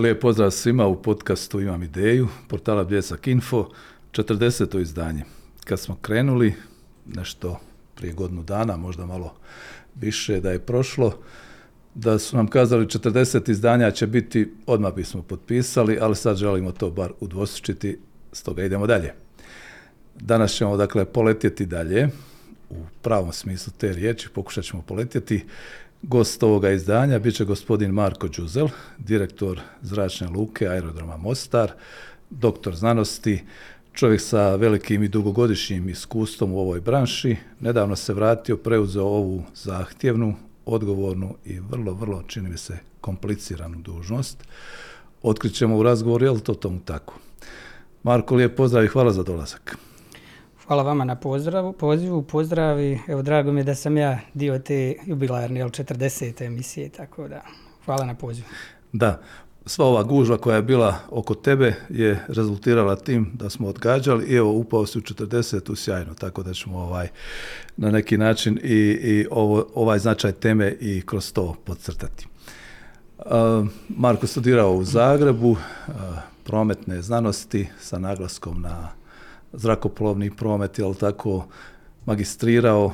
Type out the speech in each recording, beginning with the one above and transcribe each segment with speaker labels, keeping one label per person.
Speaker 1: Lijep pozdrav svima u podcastu Imam ideju, portala Bljesak Info, 40. izdanje. Kad smo krenuli, nešto prije godinu dana, možda malo više da je prošlo, da su nam kazali 40 izdanja će biti, odmah bismo potpisali, ali sad želimo to bar udvostručiti, stoga idemo dalje. Danas ćemo dakle poletjeti dalje, u pravom smislu te riječi, pokušat ćemo poletjeti. Gost ovoga izdanja bit će gospodin Marko Đuzel, direktor zračne luke aerodroma Mostar, doktor znanosti, čovjek sa velikim i dugogodišnjim iskustvom u ovoj branši. Nedavno se vratio, preuzeo ovu zahtjevnu, odgovornu i vrlo, vrlo, čini mi se, kompliciranu dužnost. Otkrićemo u razgovoru, je li to tomu tako? Marko, lijep pozdrav i hvala za dolazak.
Speaker 2: Hvala vama na pozdravu, pozivu, pozdravi. Evo, drago mi je da sam ja dio te jubilarne, 40. emisije, tako da hvala na pozivu.
Speaker 1: Da, sva ova gužva koja je bila oko tebe je rezultirala tim da smo odgađali i evo upao si u 40. u sjajno, tako da ćemo ovaj, na neki način i, i ovo, ovaj značaj teme i kroz to podcrtati. Uh, Marko studirao u Zagrebu, uh, prometne znanosti sa naglaskom na zrakoplovni promet, jel tako, magistrirao,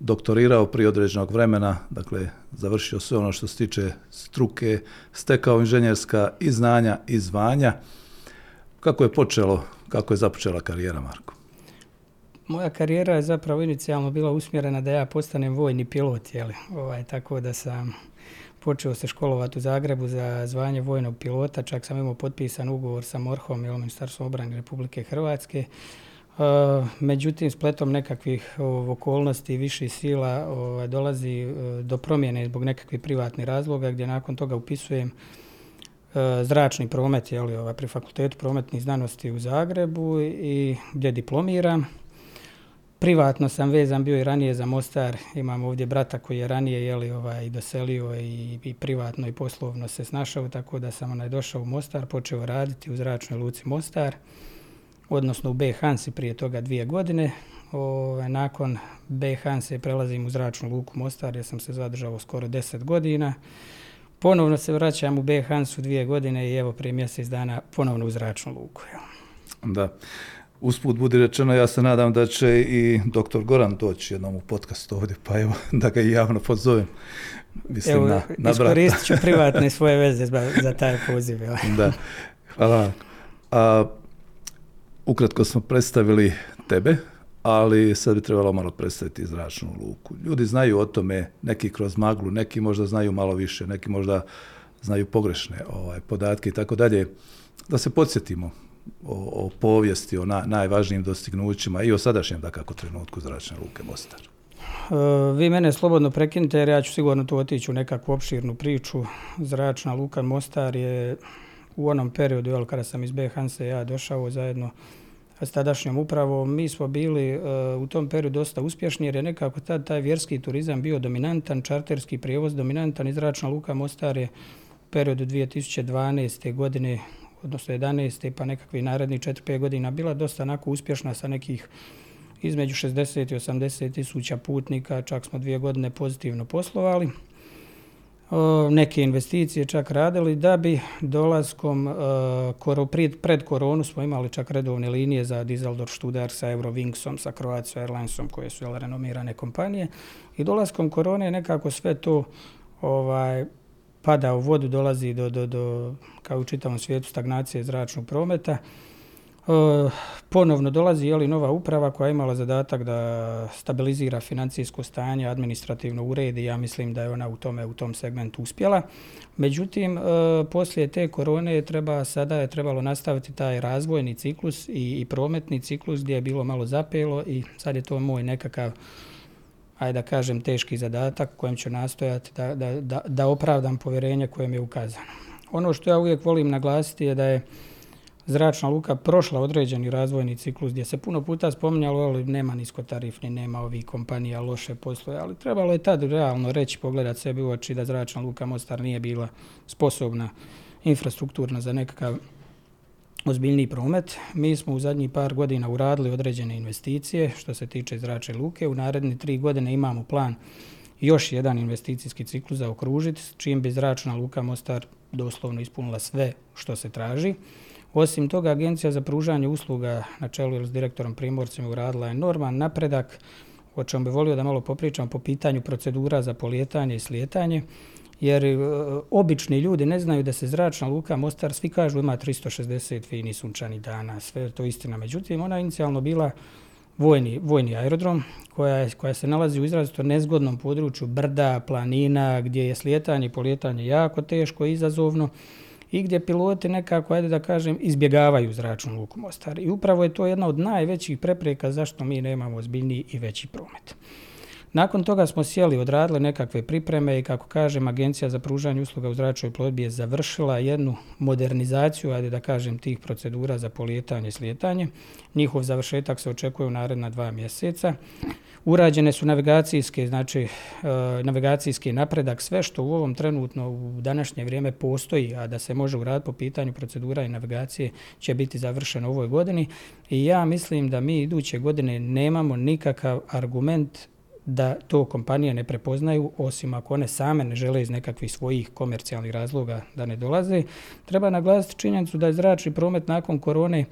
Speaker 1: doktorirao prije određenog vremena, dakle, završio sve ono što se tiče struke, stekao inženjerska i znanja i zvanja. Kako je počelo, kako je započela karijera, Marko?
Speaker 2: Moja karijera je zapravo inicijalno bila usmjerena da ja postanem vojni pilot, jel? Ovaj, tako da sam počeo se školovati u Zagrebu za zvanje vojnog pilota, čak sam imao potpisan ugovor sa Morhom i Ministarstvom obrane Republike Hrvatske. E, međutim, spletom nekakvih okolnosti i viših sila dolazi e, do promjene zbog nekakvih privatnih razloga gdje nakon toga upisujem e, zračni promet jeli, ovaj, pri fakultetu prometnih znanosti u Zagrebu i gdje diplomiram privatno sam vezan bio i ranije za Mostar. Imam ovdje brata koji je ranije jeli, ovaj, doselio i, i privatno i poslovno se snašao, tako da sam onaj došao u Mostar, počeo raditi u zračnoj luci Mostar, odnosno u B. Hansi prije toga dvije godine. O, ovaj, nakon B. Hansi prelazim u zračnu luku Mostar, jer sam se zadržao skoro 10 godina. Ponovno se vraćam u B. Hansu dvije godine i evo prije mjesec dana ponovno u zračnu luku. Jel.
Speaker 1: Da. Usput budi rečeno, ja se nadam da će i doktor Goran doći jednom u podcastu ovdje, pa evo da ga i javno pozovem.
Speaker 2: Mislim evo, na, na iskoristit ću privatne svoje veze za, za taj poziv. Evo.
Speaker 1: Da, hvala. A, ukratko smo predstavili tebe, ali sad bi trebalo malo predstaviti zračnu luku. Ljudi znaju o tome, neki kroz maglu, neki možda znaju malo više, neki možda znaju pogrešne ovaj, podatke i tako dalje. Da se podsjetimo, o, o povijesti, o na, najvažnijim dostignućima i o sadašnjem, da kako, trenutku zračne luke Mostar.
Speaker 2: E, vi mene slobodno prekinite jer ja ću sigurno tu otići u nekakvu opširnu priču. Zračna luka Mostar je u onom periodu, jel, kada sam iz B. Hanse ja došao zajedno s tadašnjom upravom, mi smo bili uh, u tom periodu dosta uspješni jer je nekako tad taj vjerski turizam bio dominantan, čarterski prijevoz dominantan i zračna luka Mostar je u periodu 2012. godine odnosno 11. pa nekakvi naredni 4-5 godina bila dosta onako uspješna sa nekih između 60 i 80 tisuća putnika, čak smo dvije godine pozitivno poslovali. O, neke investicije čak radili da bi dolaskom e, uh, pred, pred koronu smo imali čak redovne linije za Dieseldorf Studer sa Eurowingsom, sa Croatia Airlinesom koje su jel, renomirane kompanije i dolaskom korone nekako sve to ovaj, pada u vodu, dolazi do, do, do kao u čitavom svijetu, stagnacije zračnog prometa. E, ponovno dolazi jeli, nova uprava koja je imala zadatak da stabilizira financijsko stanje, administrativno uredi. Ja mislim da je ona u tome u tom segmentu uspjela. Međutim, e, poslije te korone treba sada je trebalo nastaviti taj razvojni ciklus i, i prometni ciklus gdje je bilo malo zapelo i sad je to moj nekakav ajde da kažem, teški zadatak kojem ću nastojati da, da, da, da opravdam povjerenje koje mi je ukazano. Ono što ja uvijek volim naglasiti je da je zračna luka prošla određeni razvojni ciklus gdje se puno puta spominjalo, ali nema niskotarifni, nema ovih kompanija, loše posloje, ali trebalo je tad realno reći, pogledati sebi u oči da zračna luka Mostar nije bila sposobna infrastrukturna za nekakav ozbiljni promet. Mi smo u zadnjih par godina uradili određene investicije što se tiče zračne luke. U naredne tri godine imamo plan još jedan investicijski ciklus za okružiti, čim bi zračna luka Mostar doslovno ispunila sve što se traži. Osim toga, Agencija za pružanje usluga na čelu s direktorom Primorcem uradila enorman napredak, o čemu bi volio da malo popričam po pitanju procedura za polijetanje i slijetanje, jer e, obični ljudi ne znaju da se zračna luka Mostar, svi kažu ima 360 fini sunčani dana, sve to istina. Međutim, ona je inicijalno bila vojni, vojni aerodrom koja, je, koja se nalazi u izrazito nezgodnom području brda, planina, gdje je slijetanje i polijetanje jako teško i izazovno i gdje piloti nekako, ajde da kažem, izbjegavaju zračnu luku Mostar. I upravo je to jedna od najvećih prepreka zašto mi nemamo zbiljniji i veći promet. Nakon toga smo sjeli, odradili nekakve pripreme i kako kažem, Agencija za pružanje usluga u zračnoj plodbi je završila jednu modernizaciju, ajde da kažem, tih procedura za polijetanje i slijetanje. Njihov završetak se očekuje u naredna dva mjeseca. Urađene su navigacijske, znači e, navigacijski napredak, sve što u ovom trenutno u današnje vrijeme postoji, a da se može uraditi po pitanju procedura i navigacije, će biti završeno u ovoj godini. I ja mislim da mi iduće godine nemamo nikakav argument da to kompanije ne prepoznaju, osim ako one same ne žele iz nekakvih svojih komercijalnih razloga da ne dolaze. Treba naglasiti činjenicu da je zračni promet nakon korone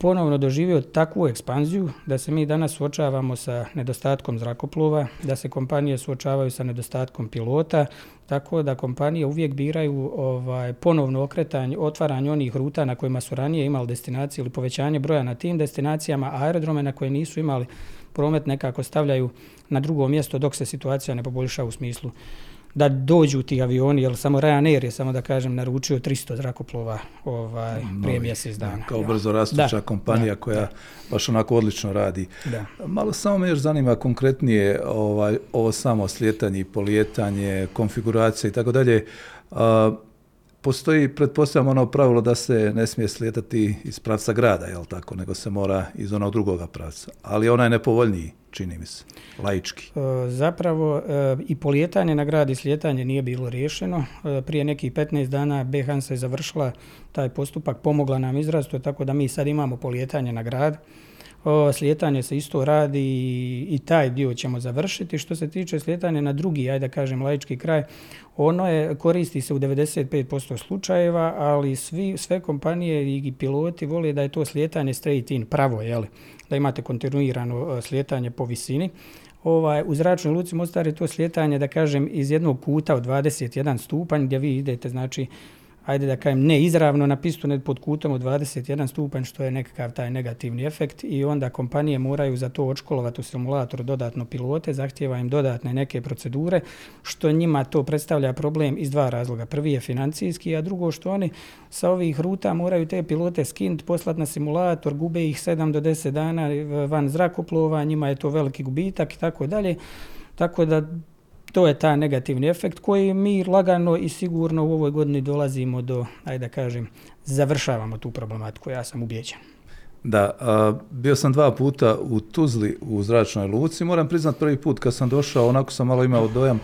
Speaker 2: ponovno doživio takvu ekspanziju da se mi danas suočavamo sa nedostatkom zrakoplova, da se kompanije suočavaju sa nedostatkom pilota, tako da kompanije uvijek biraju ovaj ponovno okretanje, otvaranje onih ruta na kojima su ranije imali destinacije ili povećanje broja na tim destinacijama, aerodrome na koje nisu imali promet nekako stavljaju na drugo mjesto dok se situacija ne poboljša u smislu da dođu ti avioni, jer samo Ryanair je, samo da kažem, naručio 300 zrakoplova ovaj, prije mjesec dana.
Speaker 1: Kao brzo rastuća da, kompanija da, koja da. baš onako odlično radi. Da. Malo samo me još zanima konkretnije ovaj, ovo samo slijetanje i polijetanje, konfiguracija i tako dalje postoji, pretpostavljam, ono pravilo da se ne smije slijetati iz pravca grada, jel tako, nego se mora iz onog drugoga pravca. Ali ona je nepovoljniji, čini mi se, laički.
Speaker 2: E, zapravo e, i polijetanje na grad i slijetanje nije bilo riješeno. E, prije nekih 15 dana Behansa je završila taj postupak, pomogla nam izrastu, tako da mi sad imamo polijetanje na grad. O, slijetanje se isto radi i, i taj dio ćemo završiti. Što se tiče slijetanja na drugi, ajde da kažem, laički kraj, ono je koristi se u 95% slučajeva, ali svi, sve kompanije i piloti vole da je to slijetanje straight in, pravo, jeli? da imate kontinuirano e, slijetanje po visini. Ovaj, u zračnoj luci Mostar je to slijetanje, da kažem, iz jednog kuta od 21 stupanj, gdje vi idete, znači, ajde da kajem, ne izravno na pistu, ne pod kutom od 21 stupanj, što je nekakav taj negativni efekt i onda kompanije moraju za to odškolovati u simulatoru dodatno pilote, zahtjeva im dodatne neke procedure, što njima to predstavlja problem iz dva razloga. Prvi je financijski, a drugo što oni sa ovih ruta moraju te pilote skinuti, poslati na simulator, gube ih 7 do 10 dana van zrakoplova, njima je to veliki gubitak i tako dalje. Tako da to je ta negativni efekt koji mi lagano i sigurno u ovoj godini dolazimo do, ajde da kažem, završavamo tu problematiku, ja sam ubijeđen.
Speaker 1: Da, a, bio sam dva puta u Tuzli u zračnoj luci, moram priznat prvi put kad sam došao, onako sam malo imao dojam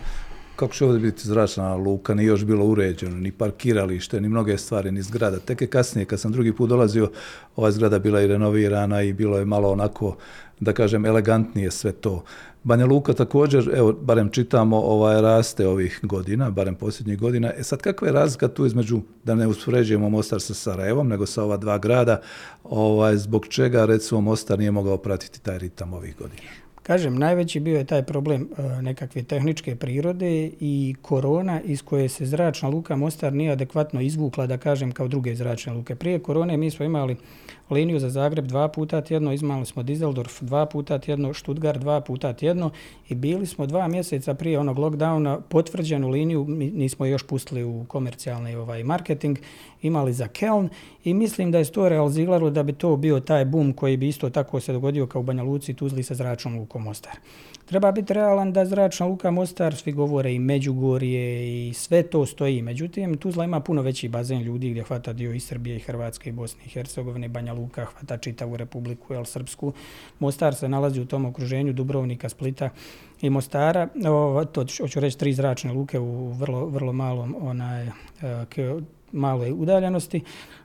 Speaker 1: kako će ovdje biti zračna luka, ni još bilo uređeno, ni parkiralište, ni mnoge stvari, ni zgrada. Tek je kasnije, kad sam drugi put dolazio, ova zgrada bila i renovirana i bilo je malo onako, da kažem, elegantnije sve to. Banja Luka također, evo, barem čitamo, ovaj, raste ovih godina, barem posljednjih godina. E sad, kakva je razlika tu između, da ne uspoređujemo Mostar sa Sarajevom, nego sa ova dva grada, ovaj, zbog čega, recimo, Mostar nije mogao pratiti taj ritam ovih godina?
Speaker 2: Kažem, najveći bio je taj problem e, nekakve tehničke prirode i korona iz koje se zračna luka Mostar nije adekvatno izvukla, da kažem, kao druge zračne luke. Prije korone mi smo imali liniju za Zagreb dva puta tjedno, izmali smo Dizeldorf dva puta tjedno, Stuttgart dva puta tjedno i bili smo dva mjeseca prije onog lockdowna potvrđenu liniju, nismo još pustili u komercijalni ovaj marketing, imali za Keln i mislim da je to realiziralo da bi to bio taj boom koji bi isto tako se dogodio kao u Banja Luci Tuzli sa zračnom lukom Mostar. Treba biti realan da zračna luka Mostar, svi govore i Međugorje i sve to stoji. Međutim, Tuzla ima puno veći bazen ljudi gdje hvata dio i Srbije i Hrvatske i Bosne i Hercegovine, Banja Luka hvata čitavu republiku, jel Srpsku. Mostar se nalazi u tom okruženju Dubrovnika, Splita i Mostara. O, to hoću reći tri zračne luke u vrlo, vrlo malom onaj, e, maloj udaljenosti.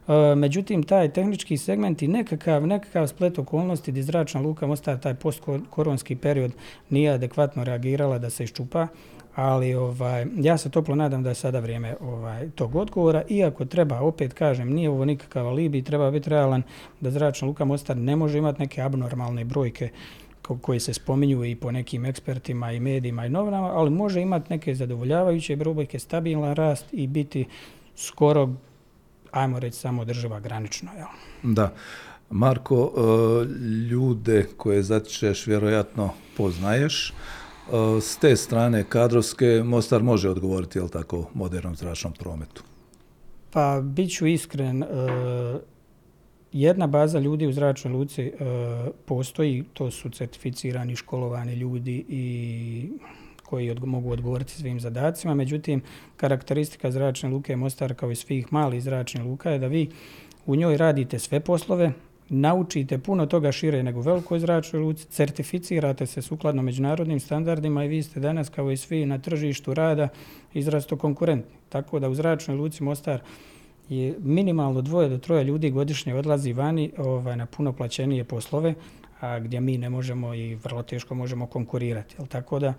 Speaker 2: E, međutim, taj tehnički segment i nekakav, nekakav splet okolnosti gdje zračna luka Mostar taj postkoronski period nije adekvatno reagirala da se iščupa, ali ovaj ja se toplo nadam da je sada vrijeme ovaj tog odgovora iako treba opet kažem nije ovo nikakav alibi treba biti realan da zračna luka Mostar ne može imati neke abnormalne brojke koje se spominju i po nekim ekspertima i medijima i novinama, ali može imati neke zadovoljavajuće brojke, stabilan rast i biti skoro, ajmo reći, samo država granično. Jel?
Speaker 1: Da. Marko, e, ljude koje zatičeš vjerojatno poznaješ, E, s te strane kadrovske Mostar može odgovoriti, jel tako, modernom zračnom prometu?
Speaker 2: Pa, bit ću iskren, e, jedna baza ljudi u zračnoj luci postoji, to su certificirani, školovani ljudi i koji mogu odgovoriti svim zadacima. Međutim, karakteristika zračne luke Mostar kao i svih malih zračnih luka je da vi u njoj radite sve poslove, naučite puno toga šire nego velikoj zračnoj luci, certificirate se sukladno međunarodnim standardima i vi ste danas kao i svi na tržištu rada izrasto konkurentni. Tako da u zračnoj luci Mostar je minimalno dvoje do troje ljudi godišnje odlazi vani ovaj, na puno plaćenije poslove, a gdje mi ne možemo i vrlo teško možemo konkurirati. Jel? Tako da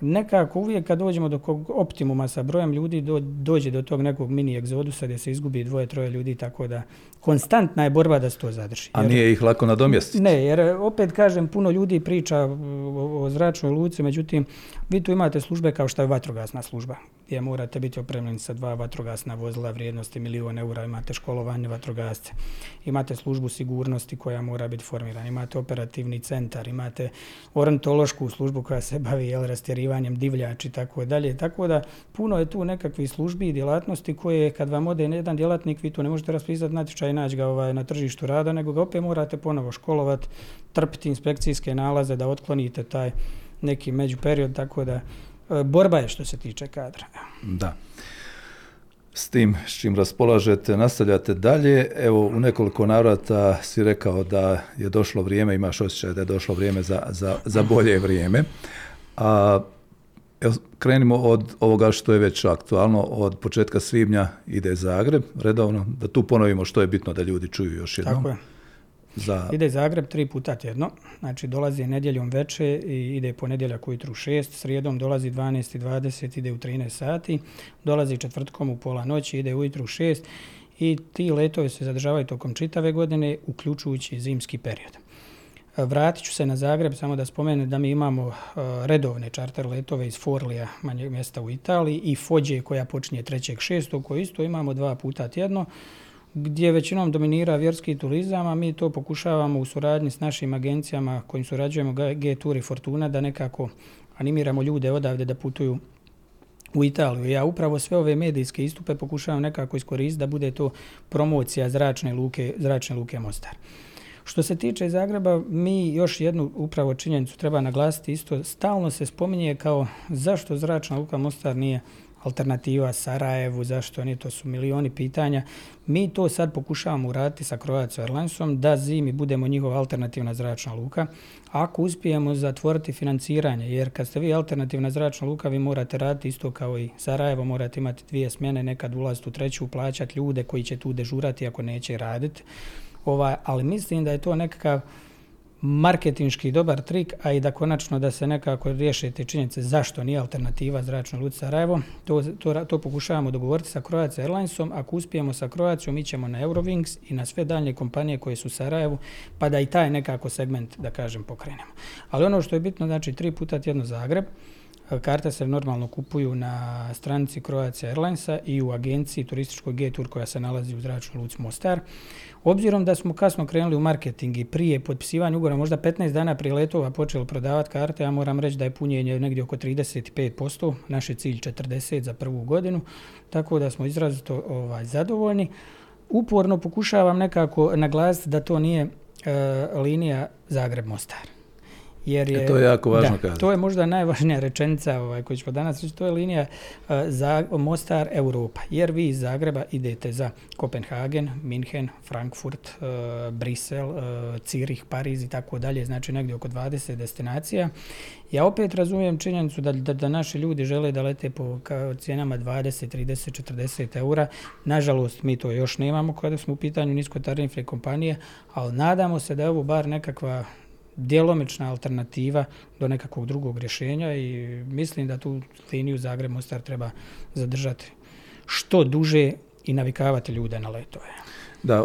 Speaker 2: nekako uvijek kad dođemo do kog optimuma sa brojem ljudi do, dođe do tog nekog mini egzodusa gdje se izgubi dvoje, troje ljudi, tako da konstantna je borba da se to zadrži.
Speaker 1: A nije ih lako nadomjestiti?
Speaker 2: Ne, jer opet kažem, puno ljudi priča o, o zračnoj luci, međutim, vi tu imate službe kao što je vatrogasna služba, gdje morate biti opremljeni sa dva vatrogasna vozila vrijednosti milijona eura, imate školovanje vatrogasce, imate službu sigurnosti koja mora biti formirana, imate operativni centar, imate ornitološku službu koja se bavi jel, rastjerivanjem divljači i tako dalje. Tako da puno je tu nekakvih službi i djelatnosti koje kad vam ode jedan djelatnik, vi tu ne možete raspisati natječaj i naći ga ovaj, na tržištu rada, nego ga opet morate ponovo školovati, trpiti inspekcijske nalaze da otklonite taj neki međuperiod, tako da borba je što se tiče kadra.
Speaker 1: Da. S tim s čim raspolažete, nastavljate dalje. Evo, u nekoliko navrata si rekao da je došlo vrijeme, imaš osjećaj da je došlo vrijeme za, za, za bolje vrijeme. A evo, krenimo od ovoga što je već aktualno. Od početka svibnja ide Zagreb, redovno. Da tu ponovimo što je bitno da ljudi čuju još jednom.
Speaker 2: Tako je. Za... Ide Zagreb tri puta tjedno, znači dolazi nedjeljom veče i ide ponedjeljak ujutru 6, srijedom dolazi 12.20, ide u 13 sati, dolazi četvrtkom u pola noći, ide ujutru 6 i ti letovi se zadržavaju tokom čitave godine, uključujući zimski period. E, vratit ću se na Zagreb, samo da spomenem da mi imamo e, redovne čarter letove iz Forlija, manjeg mjesta u Italiji, i Fođe koja počinje 3.6. koju isto imamo dva puta tjedno gdje većinom dominira vjerski turizam, a mi to pokušavamo u suradnji s našim agencijama kojim surađujemo G-Tour i Fortuna da nekako animiramo ljude odavde da putuju u Italiju. Ja upravo sve ove medijske istupe pokušavam nekako iskoristiti da bude to promocija zračne luke, zračne luke Mostar. Što se tiče Zagreba, mi još jednu upravo činjenicu treba naglasiti isto. Stalno se spominje kao zašto zračna luka Mostar nije alternativa Sarajevu, zašto oni, to su milioni pitanja. Mi to sad pokušavamo uraditi sa Croatia Airlinesom da zimi budemo njihova alternativna zračna luka. Ako uspijemo zatvoriti financiranje, jer kad ste vi alternativna zračna luka, vi morate raditi isto kao i Sarajevo, morate imati dvije smjene, nekad ulaziti u treću, plaćati ljude koji će tu dežurati ako neće raditi. Ovaj, ali mislim da je to nekakav marketinški dobar trik, a i da konačno da se nekako riješe te činjenice zašto nije alternativa zračnoj luci Sarajevo. To, to, to pokušavamo dogovoriti sa Croatia Airlinesom. Ako uspijemo sa Croacijom, mi ćemo na Eurowings i na sve dalje kompanije koje su u Sarajevu, pa da i taj nekako segment, da kažem, pokrenemo. Ali ono što je bitno, znači tri puta tjedno Zagreb, Karte se normalno kupuju na stranici Croatia Airlinesa i u agenciji turističkoj G-Tour koja se nalazi u zračnoj luci Mostar. Obzirom da smo kasno krenuli u marketing i prije potpisivanja ugovora, možda 15 dana prije letova počeli prodavati karte, ja moram reći da je punjenje negdje oko 35%, naš je cilj 40 za prvu godinu, tako da smo izrazito ovaj, zadovoljni. Uporno pokušavam nekako naglasiti da to nije e, linija Zagreb-Mostar Jer je,
Speaker 1: e to je jako važno
Speaker 2: da, To je možda najvažnija rečenica ovaj, koju ćemo danas reći. To je linija uh, za Mostar Europa. Jer vi iz Zagreba idete za Kopenhagen, Minhen, Frankfurt, uh, Brisel, uh, Cirih, Pariz i tako dalje. Znači negdje oko 20 destinacija. Ja opet razumijem činjenicu da, da, da naši ljudi žele da lete po cijenama 20, 30, 40 eura. Nažalost, mi to još nemamo kada smo u pitanju niskotarifne kompanije, ali nadamo se da je ovo bar nekakva djelomična alternativa do nekakvog drugog rješenja i mislim da tu liniju Zagreb-Mostar treba zadržati što duže i navikavati ljude na letove.
Speaker 1: Da,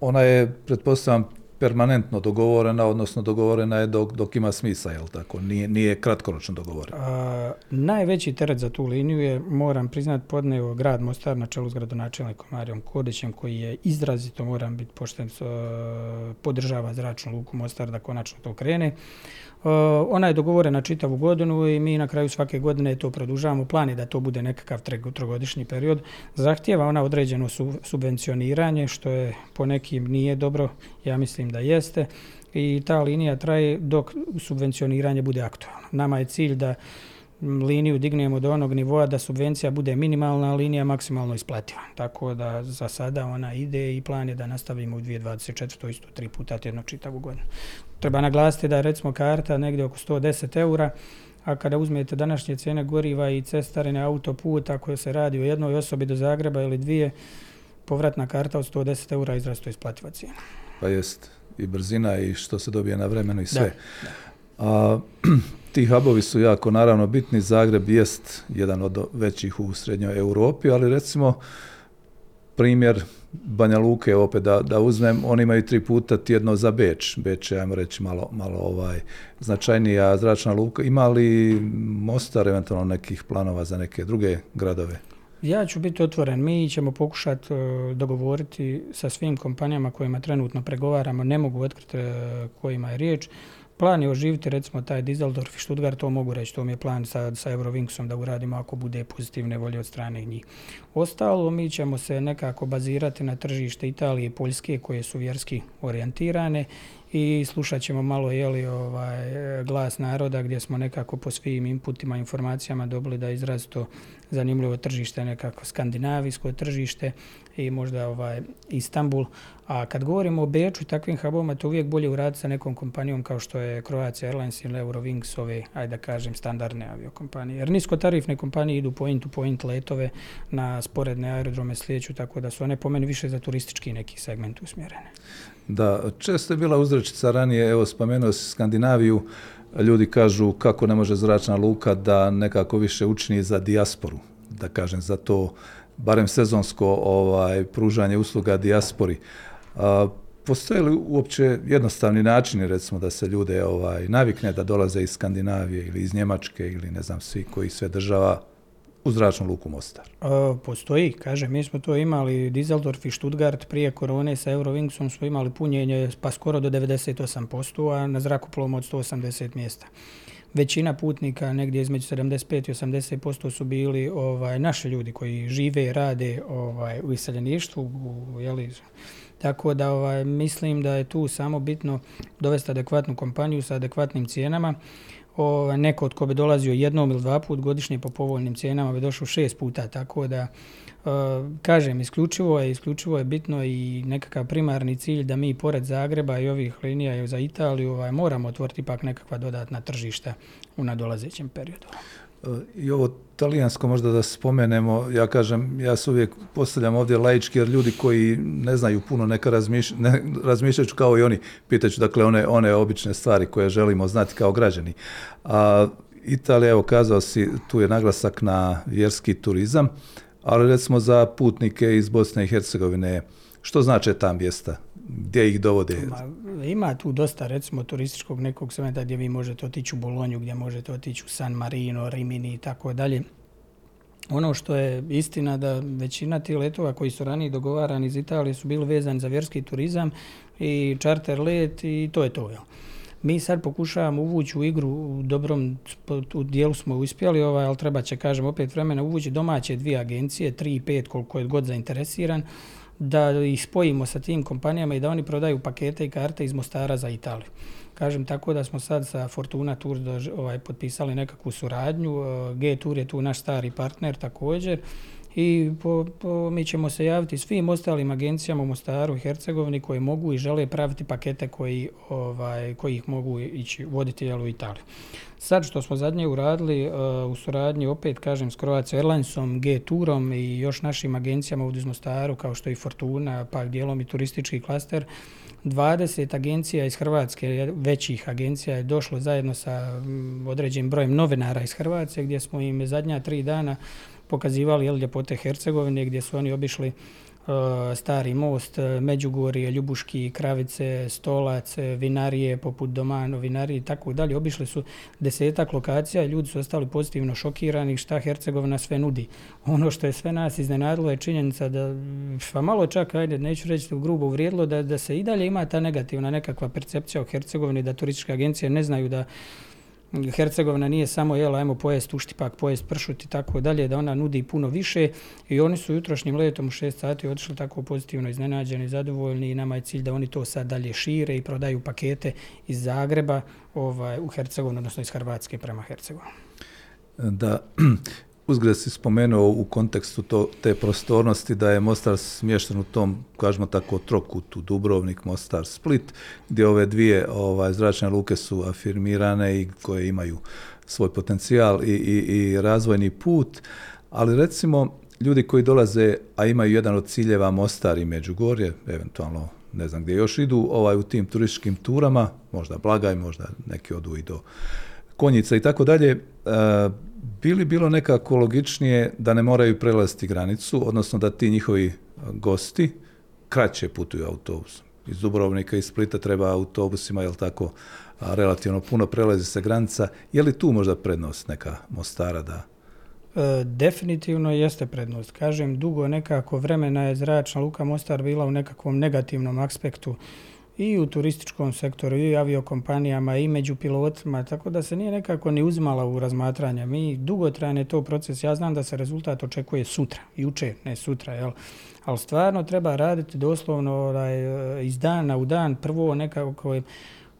Speaker 1: ona je, pretpostavljam, permanentno dogovorena, odnosno dogovorena je dok, dok ima smisa, jel tako? Nije, nije kratkoročno dogovorena. A,
Speaker 2: najveći teret za tu liniju je, moram priznat, podneo grad Mostar na čelu s gradonačelnikom Marijom Kodićem, koji je izrazito, moram biti pošten, podržava zračnu luku Mostar da konačno to krene. Eh, ona je dogovorena čitavu godinu i mi na kraju svake godine to produžavamo. Plan je da to bude nekakav trogodišnji period. Zahtjeva ona određeno subvencioniranje, što je po nekim nije dobro, ja mislim da jeste. I ta linija traje dok subvencioniranje bude aktualno. Nama je cilj da liniju dignemo do onog nivoa da subvencija bude minimalna, a linija maksimalno isplativa. Tako da za sada ona ide i plan je da nastavimo u 2024. isto tri puta jedno čitavu godinu. Treba naglasiti da je recimo karta negdje oko 110 eura, a kada uzmete današnje cijene goriva i cestarine autoputa koje se radi o jednoj osobi do Zagreba ili dvije, povratna karta od 110 eura izrasto isplativa cijena.
Speaker 1: Pa jest, i brzina i što se dobije na vremenu i sve. Da, da. A, ti hubovi su jako naravno bitni. Zagreb jest jedan od većih u srednjoj Europi, ali recimo primjer Banja Luke opet da, da uzmem, oni imaju tri puta tjedno za Beč. Beč je, ajmo reći, malo, malo ovaj, značajnija zračna luka. Ima li Mostar eventualno nekih planova za neke druge gradove?
Speaker 2: Ja ću biti otvoren. Mi ćemo pokušati uh, e, dogovoriti sa svim kompanijama kojima trenutno pregovaramo. Ne mogu otkriti uh, kojima je riječ. Plan je oživiti recimo taj Dizeldorf i Stuttgart, to mogu reći, to mi je plan sa, sa Eurovingsom da uradimo ako bude pozitivne volje od strane njih. Ostalo, mi ćemo se nekako bazirati na tržište Italije i Poljske koje su vjerski orijentirane i slušat ćemo malo jeli, ovaj, glas naroda gdje smo nekako po svim inputima, informacijama dobili da je izrazito zanimljivo tržište, nekako skandinavijsko tržište i možda ovaj Istanbul. A kad govorimo o Beču i takvim hubovima, to uvijek bolje uraditi sa nekom kompanijom kao što je Croatia Airlines ili Eurowings, ove, ajde da kažem, standardne aviokompanije. Jer niskotarifne kompanije idu point-to-point letove na sporedne aerodrome slijeću, tako da su one po meni više za turistički neki segment usmjerene.
Speaker 1: Da, često je bila uzrečica ranije, evo spomenuo si Skandinaviju, ljudi kažu kako ne može zračna luka da nekako više učini za dijasporu, da kažem, za to barem sezonsko ovaj pružanje usluga dijaspori. A, postoje li uopće jednostavni načini, recimo, da se ljude ovaj navikne da dolaze iz Skandinavije ili iz Njemačke ili ne znam svi koji sve država u zračnu luku Mostar?
Speaker 2: A, postoji, kaže, mi smo to imali Dizeldorf i Stuttgart prije korone sa Eurovingsom smo imali punjenje pa skoro do 98%, a na zrakoplovom od 180 mjesta. Većina putnika, negdje između 75 i 80% su bili ovaj naši ljudi koji žive i rade ovaj, u iseljeništvu, u, jeli, Tako da ovaj, mislim da je tu samo bitno dovesti adekvatnu kompaniju sa adekvatnim cijenama o, neko od ko bi dolazio jednom ili dva put godišnje po povoljnim cijenama bi došao šest puta, tako da e, kažem, isključivo je, isključivo je bitno i nekakav primarni cilj da mi pored Zagreba i ovih linija za Italiju ovaj, moramo otvoriti ipak nekakva dodatna tržišta u nadolazećem periodu.
Speaker 1: I ovo talijansko možda da spomenemo, ja kažem, ja se uvijek postavljam ovdje laički, jer ljudi koji ne znaju puno, neka razmišlj, ne, razmišljaću kao i oni, pitaću, dakle, one, one obične stvari koje želimo znati kao građani. A, Italija, evo, kazao si, tu je naglasak na vjerski turizam, ali recimo za putnike iz Bosne i Hercegovine, što znače ta mjesta? Gdje ih dovode?
Speaker 2: Ima, ima tu dosta, recimo, turističkog nekog segmenta gdje vi možete otići u Bolonju, gdje možete otići u San Marino, Rimini i tako dalje. Ono što je istina da većina tih letova koji su ranije dogovarani iz Italije su bili vezani za vjerski turizam i charter let i to je to. Jel? Mi sad pokušavamo uvući u igru u dobrom u dijelu smo uspjeli, ovaj, ali treba će, kažem, opet vremena uvući domaće dvije agencije, tri i pet koliko je god zainteresiran, da ih spojimo sa tim kompanijama i da oni prodaju pakete i karte iz Mostara za Italiju. Kažem tako da smo sad sa Fortuna Tour ovaj, potpisali nekakvu suradnju. E, G Tour je tu naš stari partner također i po, po, mi ćemo se javiti svim ostalim agencijama u Mostaru i Hercegovini koji mogu i žele praviti pakete koji, ovaj, koji ih mogu ići voditi jel, u Italiju. Sad što smo zadnje uradili uh, u suradnji opet kažem s Croatia Airlinesom, G-Tourom i još našim agencijama ovdje iz Mostaru kao što je Fortuna, pa dijelom i turistički klaster, 20 agencija iz Hrvatske, većih agencija je došlo zajedno sa određenim brojem novinara iz Hrvatske gdje smo im zadnja tri dana pokazivali jel, ljepote Hercegovine gdje su oni obišli e, Stari most, e, Međugorje, Ljubuški, Kravice, Stolac, e, Vinarije, poput Domano, Vinarije i tako dalje. Obišli su desetak lokacija i ljudi su ostali pozitivno šokirani šta Hercegovina sve nudi. Ono što je sve nas iznenadilo je činjenica da, pa malo čak, ajde, neću reći u grubo uvrijedilo, da, da se i dalje ima ta negativna nekakva percepcija o Hercegovini, da turističke agencije ne znaju da Hercegovina nije samo jela, ajmo pojest uštipak, pojest pršut i tako dalje, da ona nudi puno više i oni su jutrošnjim letom u 6 sati otišli tako pozitivno iznenađeni, zadovoljni i nama je cilj da oni to sad dalje šire i prodaju pakete iz Zagreba ovaj, u Hercegovini, odnosno iz Hrvatske prema Hercegovini.
Speaker 1: Da, uzgled si spomenuo u kontekstu to, te prostornosti da je Mostar smješten u tom, kažemo tako, trokutu, Dubrovnik, Mostar, Split, gdje ove dvije ovaj, zračne luke su afirmirane i koje imaju svoj potencijal i, i, i razvojni put, ali recimo ljudi koji dolaze, a imaju jedan od ciljeva Mostar i Međugorje, eventualno ne znam gdje još idu, ovaj u tim turističkim turama, možda Blagaj, možda neki odu i do Konjica i tako dalje, bili bilo nekako logičnije da ne moraju prelaziti granicu, odnosno da ti njihovi e, gosti kraće putuju autobusom. Iz Dubrovnika i Splita treba autobusima, jel tako, relativno puno prelazi se granica. Je li tu možda prednost neka Mostara da...
Speaker 2: E, definitivno jeste prednost. Kažem, dugo nekako vremena je zračna Luka Mostar bila u nekakvom negativnom aspektu i u turističkom sektoru, i aviokompanijama, i među pilotima, tako da se nije nekako ni uzmala u razmatranje. Mi dugotrajne to proces, ja znam da se rezultat očekuje sutra, juče, ne sutra, jel? ali stvarno treba raditi doslovno ovaj, iz dana u dan prvo nekako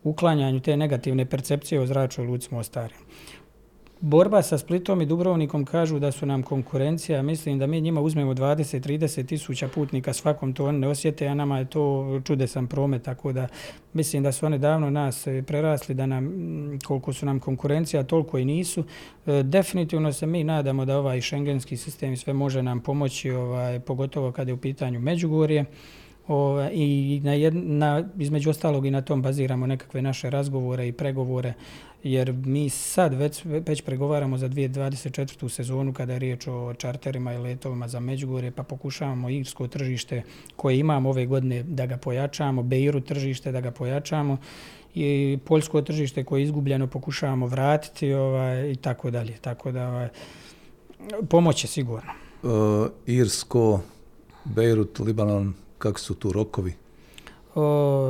Speaker 2: uklanjanju te negativne percepcije o zračoj luci Mostarima borba sa Splitom i Dubrovnikom kažu da su nam konkurencija. Mislim da mi njima uzmemo 20-30 tisuća putnika svakom to oni ne osjete, a nama je to čudesan promet, tako da mislim da su oni davno nas eh, prerasli, da nam, mm, koliko su nam konkurencija, toliko i nisu. Eh, definitivno se mi nadamo da ovaj šengenski sistem sve može nam pomoći, ovaj, pogotovo kada je u pitanju Međugorje. O, i na jed, na, između ostalog i na tom baziramo nekakve naše razgovore i pregovore jer mi sad već, već pregovaramo za 2024. sezonu kada je riječ o čarterima i letovima za Međugorje, pa pokušavamo irsko tržište koje imamo ove godine da ga pojačamo, Beiru tržište da ga pojačamo i poljsko tržište koje je izgubljeno pokušavamo vratiti ovaj, i tako dalje. Tako da ovaj, pomoć je sigurno.
Speaker 1: Uh, irsko, Beirut, Libanon, kako su tu rokovi?
Speaker 2: O,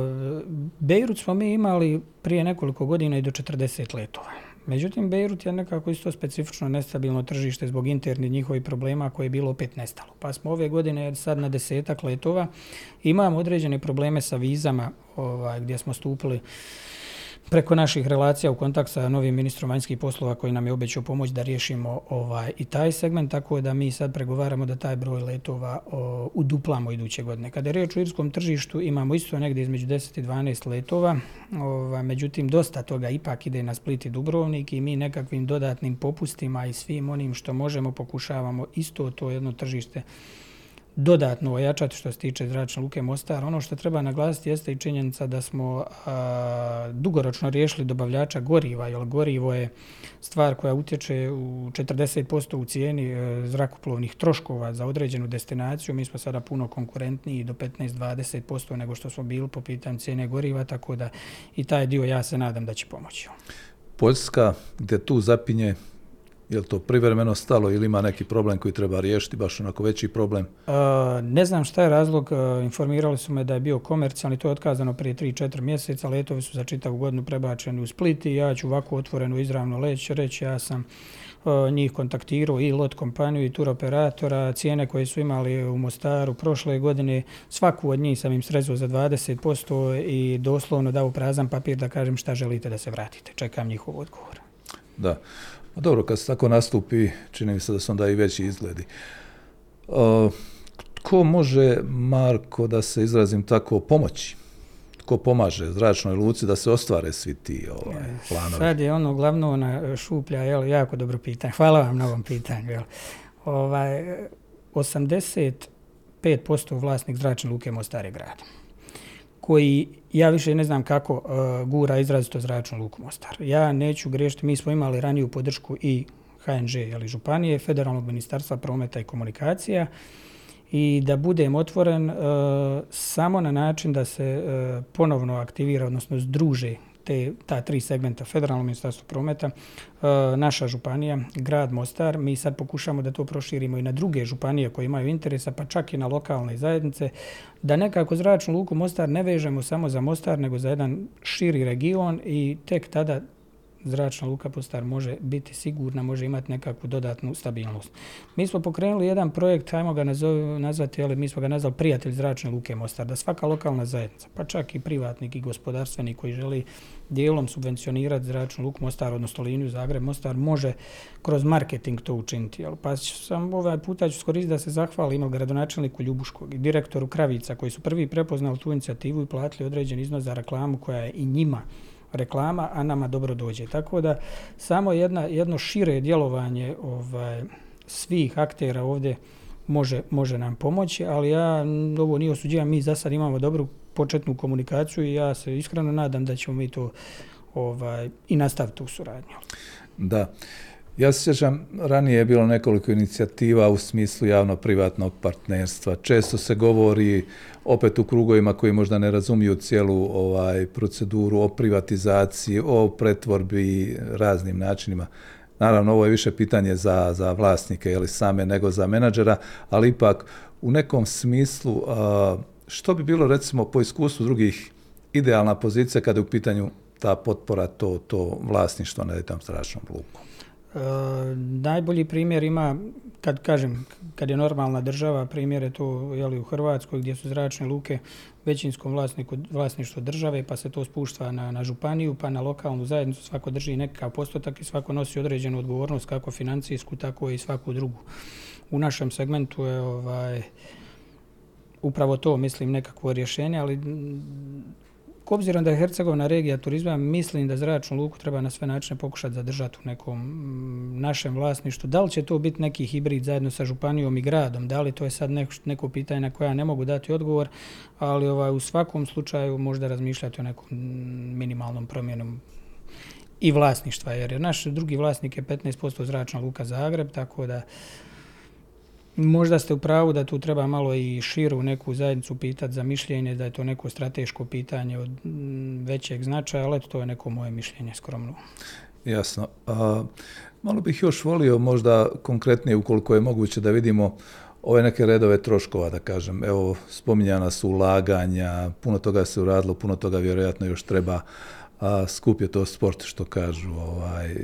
Speaker 2: Bejrut smo mi imali prije nekoliko godina i do 40 letova. Međutim, Bejrut je nekako isto specifično nestabilno tržište zbog internih njihovih problema koje je bilo opet nestalo. Pa smo ove godine sad na desetak letova. Imamo određene probleme sa vizama ovaj, gdje smo stupili preko naših relacija u kontakt sa novim ministrom vanjskih poslova koji nam je obećao pomoć da riješimo ovaj i taj segment, tako da mi sad pregovaramo da taj broj letova o, uduplamo iduće godine. Kada je riječ o irskom tržištu, imamo isto negdje između 10 i 12 letova, ovaj, međutim, dosta toga ipak ide na Split i Dubrovnik i mi nekakvim dodatnim popustima i svim onim što možemo pokušavamo isto to jedno tržište dodatno ojačati što se tiče zračne luke Mostar. Ono što treba naglasiti jeste i činjenica da smo a, dugoročno riješili dobavljača goriva, jer gorivo je stvar koja utječe u 40% u cijeni e, zrakoplovnih troškova za određenu destinaciju. Mi smo sada puno konkurentniji do 15-20% nego što smo bili po pitanju cijene goriva, tako da i taj dio ja se nadam da će pomoći.
Speaker 1: Poljska, gdje tu zapinje Je li to privremeno stalo ili ima neki problem koji treba riješiti, baš onako veći problem? Uh,
Speaker 2: ne znam šta je razlog. Informirali su me da je bio komercijalni, to je otkazano prije 3-4 mjeseca. Letovi su za čitavu godinu prebačeni u Split i ja ću ovako otvoreno izravno leći reći. Ja sam njih kontaktirao i lot kompaniju i tur operatora, cijene koje su imali u Mostaru prošle godine, svaku od njih sam im srezao za 20% i doslovno dao prazan papir da kažem šta želite da se vratite. Čekam njihov odgovor.
Speaker 1: Da. A dobro, kad se tako nastupi, čini mi se da su onda i veći izgledi. Uh, ko može, Marko, da se izrazim tako, pomoći? Ko pomaže zračnoj luci da se ostvare svi ti ovaj, planovi?
Speaker 2: Sad je ono glavno na šuplja, jel, jako dobro pitanje. Hvala vam na ovom pitanju. Jel. Ovaj, 85% vlasnik zračne luke Mostar je grad koji ja više ne znam kako uh, gura izrazito zračnu luku Mostar. Ja neću grešiti, mi smo imali raniju podršku i HNŽ, ali Županije, Federalnog ministarstva prometa i komunikacija i da budem otvoren uh, samo na način da se uh, ponovno aktivira, odnosno združe te, ta tri segmenta, Federalno ministarstvo prometa, e, naša županija, grad Mostar, mi sad pokušamo da to proširimo i na druge županije koje imaju interesa, pa čak i na lokalne zajednice, da nekako zračnu luku Mostar ne vežemo samo za Mostar, nego za jedan širi region i tek tada zračna luka Postar može biti sigurna, može imati nekakvu dodatnu stabilnost. Mi smo pokrenuli jedan projekt, hajmo ga nazvati, ali mi smo ga nazvali Prijatelj zračne luke Mostar, da svaka lokalna zajednica, pa čak i privatnik i gospodarstvenik koji želi dijelom subvencionirati zračnu luku Mostar, odnosno liniju Zagreb Mostar, može kroz marketing to učiniti. Pa sam ovaj puta ću skoristiti da se zahvalim gradonačelniku Ljubuškog i direktoru Kravica koji su prvi prepoznali tu inicijativu i platili određen iznos za reklamu koja je i njima reklama, a nama dobro dođe. Tako da samo jedna, jedno šire djelovanje ovaj, svih aktera ovdje može, može nam pomoći, ali ja ovo nije osuđivam, mi za sad imamo dobru početnu komunikaciju i ja se iskreno nadam da ćemo mi to ovaj, i nastaviti u suradnju.
Speaker 1: Da. Ja se sjećam, ranije je bilo nekoliko inicijativa u smislu javno-privatnog partnerstva. Često se govori opet u krugovima koji možda ne razumiju cijelu ovaj proceduru o privatizaciji, o pretvorbi raznim načinima. Naravno, ovo je više pitanje za, za vlasnike ili same nego za menadžera, ali ipak u nekom smislu što bi bilo recimo po iskustvu drugih idealna pozicija kada je u pitanju ta potpora, to, to vlasništvo na tom strašnom luku?
Speaker 2: E, najbolji primjer ima, kad kažem, kad je normalna država, primjer je to jeli, u Hrvatskoj gdje su zračne luke većinskom vlasniku, vlasništvo države, pa se to spuštva na, na županiju, pa na lokalnu zajednicu, svako drži nekakav postotak i svako nosi određenu odgovornost, kako financijsku, tako i svaku drugu. U našem segmentu je ovaj, upravo to, mislim, nekakvo rješenje, ali obzirom da je Hercegovina regija turizma, mislim da zračnu luku treba na sve načine pokušati zadržati u nekom mm, našem vlasništu. Da li će to biti neki hibrid zajedno sa županijom i gradom? Da li to je sad neko, neko pitanje na koja ne mogu dati odgovor, ali ovaj, u svakom slučaju možda razmišljati o nekom mm, minimalnom promjenom i vlasništva, jer naš drugi vlasnik je 15% zračna luka Zagreb, tako da Možda ste u pravu da tu treba malo i širu neku zajednicu pitati za mišljenje, da je to neko strateško pitanje od mm, većeg značaja, ali to je neko moje mišljenje skromno.
Speaker 1: Jasno. A, malo bih još volio možda konkretnije ukoliko je moguće da vidimo ove neke redove troškova, da kažem. Evo, spominjana su ulaganja, puno toga se uradilo, puno toga vjerojatno još treba a, skup je to sport, što kažu. Ovaj,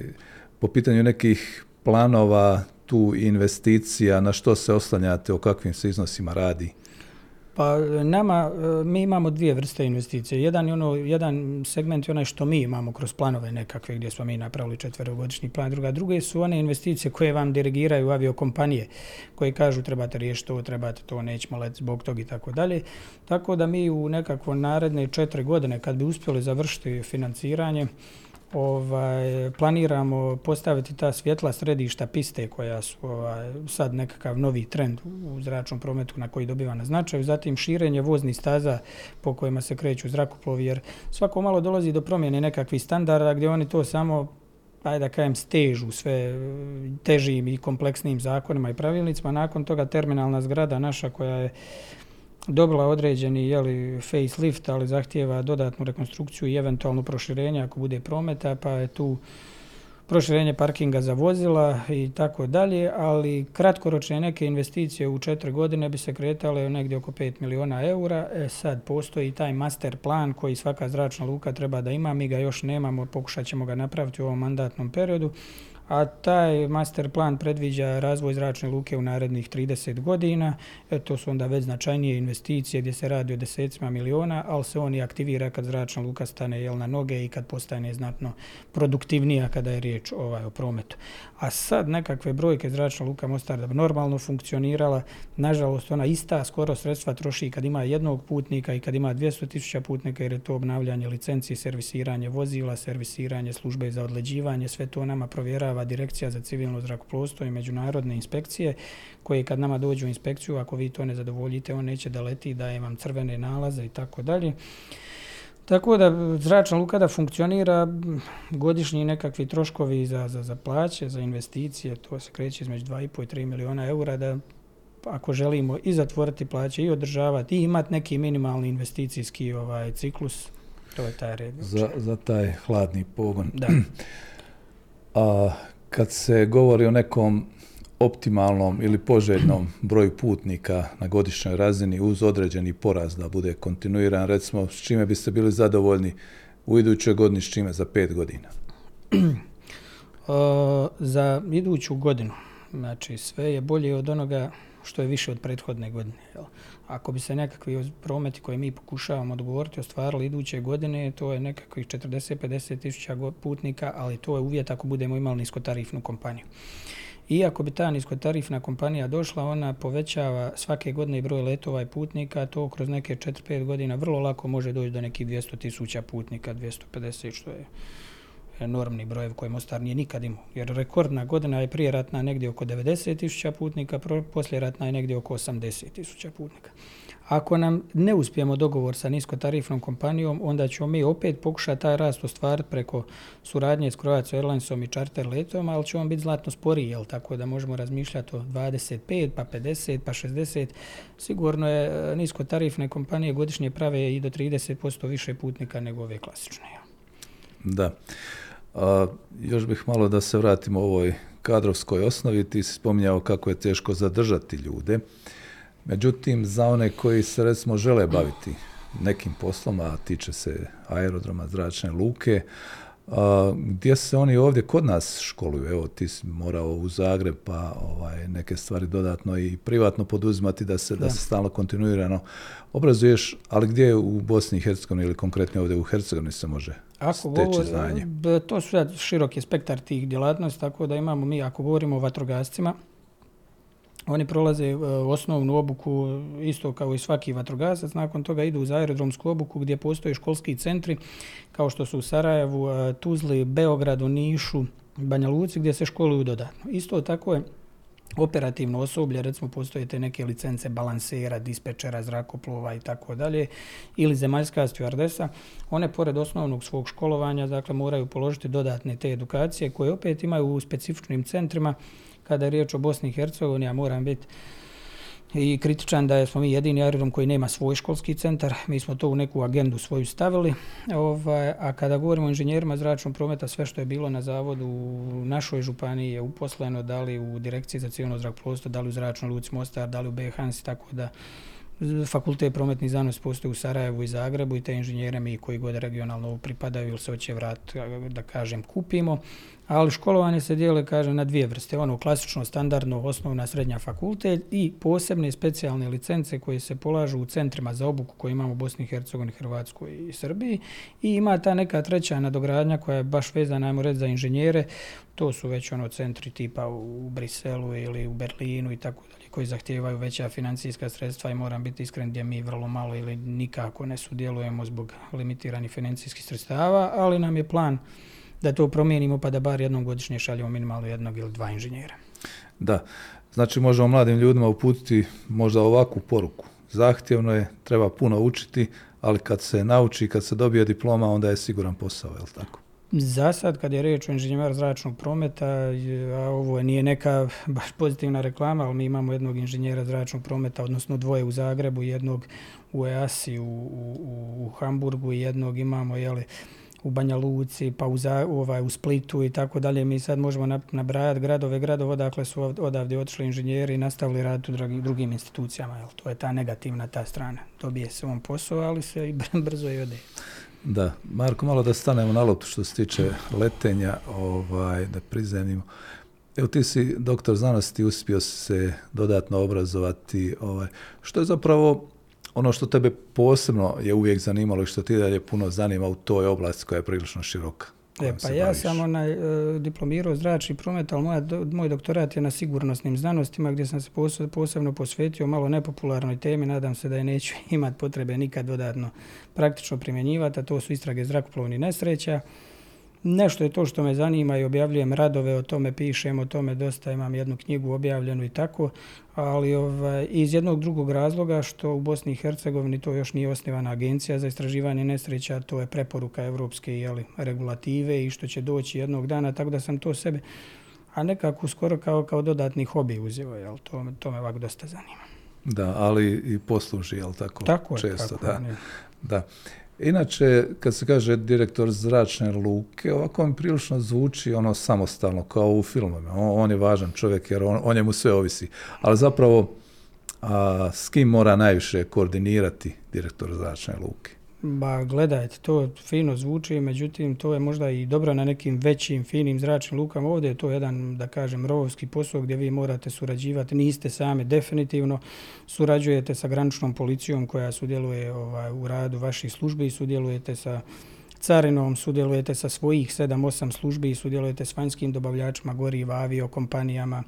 Speaker 1: po pitanju nekih planova, tu investicija, na što se oslanjate, o kakvim se iznosima radi?
Speaker 2: Pa nama, e, mi imamo dvije vrste investicije. Jedan, je ono, jedan segment je onaj što mi imamo kroz planove nekakve gdje smo mi napravili četverogodišnji plan. Druga, druge su one investicije koje vam dirigiraju aviokompanije koje kažu trebate riješiti to, trebate to, nećemo let zbog tog i tako dalje. Tako da mi u nekako naredne četiri godine kad bi uspjeli završiti financiranje, ovaj, planiramo postaviti ta svjetla središta piste koja su ovaj, sad nekakav novi trend u zračnom prometu na koji dobiva na značaju. Zatim širenje voznih staza po kojima se kreću zrakoplovi jer svako malo dolazi do promjene nekakvih standarda gdje oni to samo ajde da kajem, stežu sve težim i kompleksnim zakonima i pravilnicima. Nakon toga terminalna zgrada naša koja je dobila određeni jeli, facelift, ali zahtijeva dodatnu rekonstrukciju i eventualno proširenje ako bude prometa, pa je tu proširenje parkinga za vozila i tako dalje, ali kratkoročne neke investicije u četiri godine bi se kretale negdje oko 5 miliona eura. E sad postoji taj master plan koji svaka zračna luka treba da ima, mi ga još nemamo, pokušat ćemo ga napraviti u ovom mandatnom periodu, a taj master plan predviđa razvoj zračne luke u narednih 30 godina. E, to su onda već značajnije investicije gdje se radi o desecima miliona, ali se on i aktivira kad zračna luka stane jel, na noge i kad postane znatno produktivnija kada je riječ ovaj, o prometu. A sad nekakve brojke zračna luka Mostar da bi normalno funkcionirala, nažalost ona ista skoro sredstva troši kad ima jednog putnika i kad ima 200.000 putnika jer je to obnavljanje licenci, servisiranje vozila, servisiranje službe za odleđivanje, sve to nama provjerava direkcija za civilno zrakoplovstvo i međunarodne inspekcije koje kad nama dođu u inspekciju, ako vi to ne zadovoljite, on neće da leti, daje vam crvene nalaze i tako dalje. Tako da zračna luka da funkcionira, godišnji nekakvi troškovi za, za, za plaće, za investicije, to se kreće između 2,5 i 3 miliona eura, da ako želimo i zatvoriti plaće i održavati i imati neki minimalni investicijski ovaj ciklus, to je taj red.
Speaker 1: Za, za taj hladni pogon.
Speaker 2: Da.
Speaker 1: A kad se govori o nekom optimalnom ili poželjnom broju putnika na godišnjoj razini uz određeni poraz da bude kontinuiran, recimo s čime biste bili zadovoljni u idućoj godini, s čime za pet godina?
Speaker 2: o, za iduću godinu, znači sve je bolje od onoga što je više od prethodne godine. Jel? Ako bi se nekakvi prometi koje mi pokušavamo odgovoriti ostvarili iduće godine, to je nekakvih 40-50 tisuća putnika, ali to je uvjet ako budemo imali niskotarifnu kompaniju. I ako bi ta niskotarifna kompanija došla, ona povećava svake godine broj letova i putnika, to kroz neke 4-5 godina vrlo lako može doći do nekih 200 tisuća putnika, 250 što je enormni brojev koje Mostar nije nikad imao. Jer rekordna godina je prije ratna negdje oko 90 tisuća putnika, poslije ratna je negdje oko 80 tisuća putnika. Ako nam ne uspijemo dogovor sa niskotarifnom kompanijom, onda ćemo mi opet pokušati taj rast ostvariti preko suradnje s Croatia Airlinesom i charter letom, ali će on biti zlatno sporiji, jel tako da možemo razmišljati o 25, pa 50, pa 60. Sigurno je e, niskotarifne kompanije godišnje prave i do 30% više putnika nego ove klasične.
Speaker 1: Da. A, još bih malo da se vratimo ovoj kadrovskoj osnovi. Ti si spominjao kako je teško zadržati ljude. Međutim, za one koji se recimo žele baviti nekim poslom, a tiče se aerodroma, zračne luke, a, gdje se oni ovdje kod nas školuju? Evo, ti si morao u Zagreb, pa ovaj, neke stvari dodatno i privatno poduzimati da se, da. da se stalno kontinuirano obrazuješ, ali gdje u Bosni i Hercegovini ili konkretno ovdje u Hercegovini se može ako steći govor, znanje?
Speaker 2: To su široki spektar tih djelatnosti, tako da imamo mi, ako govorimo o vatrogascima, Oni prolaze e, osnovnu obuku e, isto kao i svaki vatrogasac. Nakon toga idu za aerodromsku obuku gdje postoje školski centri kao što su u Sarajevu, e, Tuzli, Beogradu, Nišu, Banja Luci gdje se školuju dodatno. Isto tako je operativno osoblje, recimo postoje te neke licence balansera, dispečera, zrakoplova i tako dalje, ili zemaljska stewardesa, one pored osnovnog svog školovanja, dakle, moraju položiti dodatne te edukacije koje opet imaju u specifičnim centrima, kada je riječ o Bosni i Hercegovini, ja moram biti i kritičan da smo mi jedini aerodrom koji nema svoj školski centar. Mi smo to u neku agendu svoju stavili. Ovaj, a kada govorimo o inženjerima zračnog prometa, sve što je bilo na zavodu u našoj županiji je uposleno, da li u direkciji za civilno zrakoplovstvo, da li u zračnoj luci Mostar, da li u BHANS, tako da fakultet prometni znanost postoji u Sarajevu i Zagrebu i te inženjere mi koji god regionalno pripadaju ili se hoće vrat, da kažem, kupimo. Ali školovanje se dijele, kaže, na dvije vrste. Ono klasično, standardno, osnovna, srednja fakultet i posebne specijalne licence koje se polažu u centrima za obuku koje imamo u Bosni i Hercegovini, Hrvatskoj i Srbiji. I ima ta neka treća nadogradnja koja je baš vezana, ajmo reći, za inženjere. To su već ono centri tipa u Briselu ili u Berlinu i tako dalje koji zahtijevaju veća financijska sredstva i moram biti iskren gdje mi vrlo malo ili nikako ne sudjelujemo zbog limitiranih financijskih sredstava, ali nam je plan da to promijenimo pa da bar jednom godišnje šaljemo minimalno jednog ili dva inženjera.
Speaker 1: Da, znači možemo mladim ljudima uputiti možda ovakvu poruku. Zahtjevno je, treba puno učiti, ali kad se nauči, kad se dobije diploma, onda je siguran posao, je li tako?
Speaker 2: Za sad, kad je reč o inženjeru zračnog prometa, a ovo nije neka baš pozitivna reklama, ali mi imamo jednog inženjera zračnog prometa, odnosno dvoje u Zagrebu, jednog u EASI u, u, u Hamburgu i jednog imamo, jeli, u Banja Luci, pa u, za, ovaj, u Splitu i tako dalje. Mi sad možemo nabrajati gradove, gradove odakle su odavde otišli inženjeri i nastavili raditi u drugim, drugim institucijama. Jel? To je ta negativna ta strana. Dobije se on posao, ali se i brzo i ode.
Speaker 1: Da, Marko, malo da stanemo na loptu što se tiče letenja, ovaj, da prizemimo. Evo ti si doktor znanosti, uspio se dodatno obrazovati. Ovaj, što je zapravo ono što tebe posebno je uvijek zanimalo i što ti dalje puno zanima u toj oblasti koja je prilično široka?
Speaker 2: E, pa ja baviš. sam onaj, e, diplomirao zračni promet, ali moja, moj doktorat je na sigurnosnim znanostima gdje sam se posebno posvetio malo nepopularnoj temi. Nadam se da je neću imati potrebe nikad dodatno praktično primjenjivati, a to su istrage zrakoplovni nesreća. Nešto je to što me zanima i objavljujem radove, o tome pišem, o tome dosta imam jednu knjigu objavljenu i tako, ali ovaj, iz jednog drugog razloga što u Bosni i Hercegovini to još nije osnivana agencija za istraživanje nesreća, to je preporuka evropske jeli, regulative i što će doći jednog dana, tako da sam to sebe, a nekako skoro kao, kao dodatni hobi uzeo, jel, to, to me ovako dosta zanima.
Speaker 1: Da, ali i posluži, jel tako?
Speaker 2: Tako
Speaker 1: često,
Speaker 2: tako
Speaker 1: da. Da. Inače, kad se kaže direktor zračne luke, ovako mi prilično zvuči ono samostalno, kao u filmovima. On, on je važan čovjek jer on, o njemu sve ovisi. Ali zapravo, a, s kim mora najviše koordinirati direktor zračne luke?
Speaker 2: Ba, gledajte, to fino zvuči, međutim, to je možda i dobro na nekim većim, finim zračnim lukama. Ovdje je to jedan, da kažem, rovovski posao gdje vi morate surađivati. Niste sami, definitivno surađujete sa graničnom policijom koja sudjeluje ovaj, u radu vaših službi i sudjelujete sa carinom, sudjelujete sa svojih 7-8 službi i sudjelujete s vanjskim dobavljačima goriva, aviokompanijama,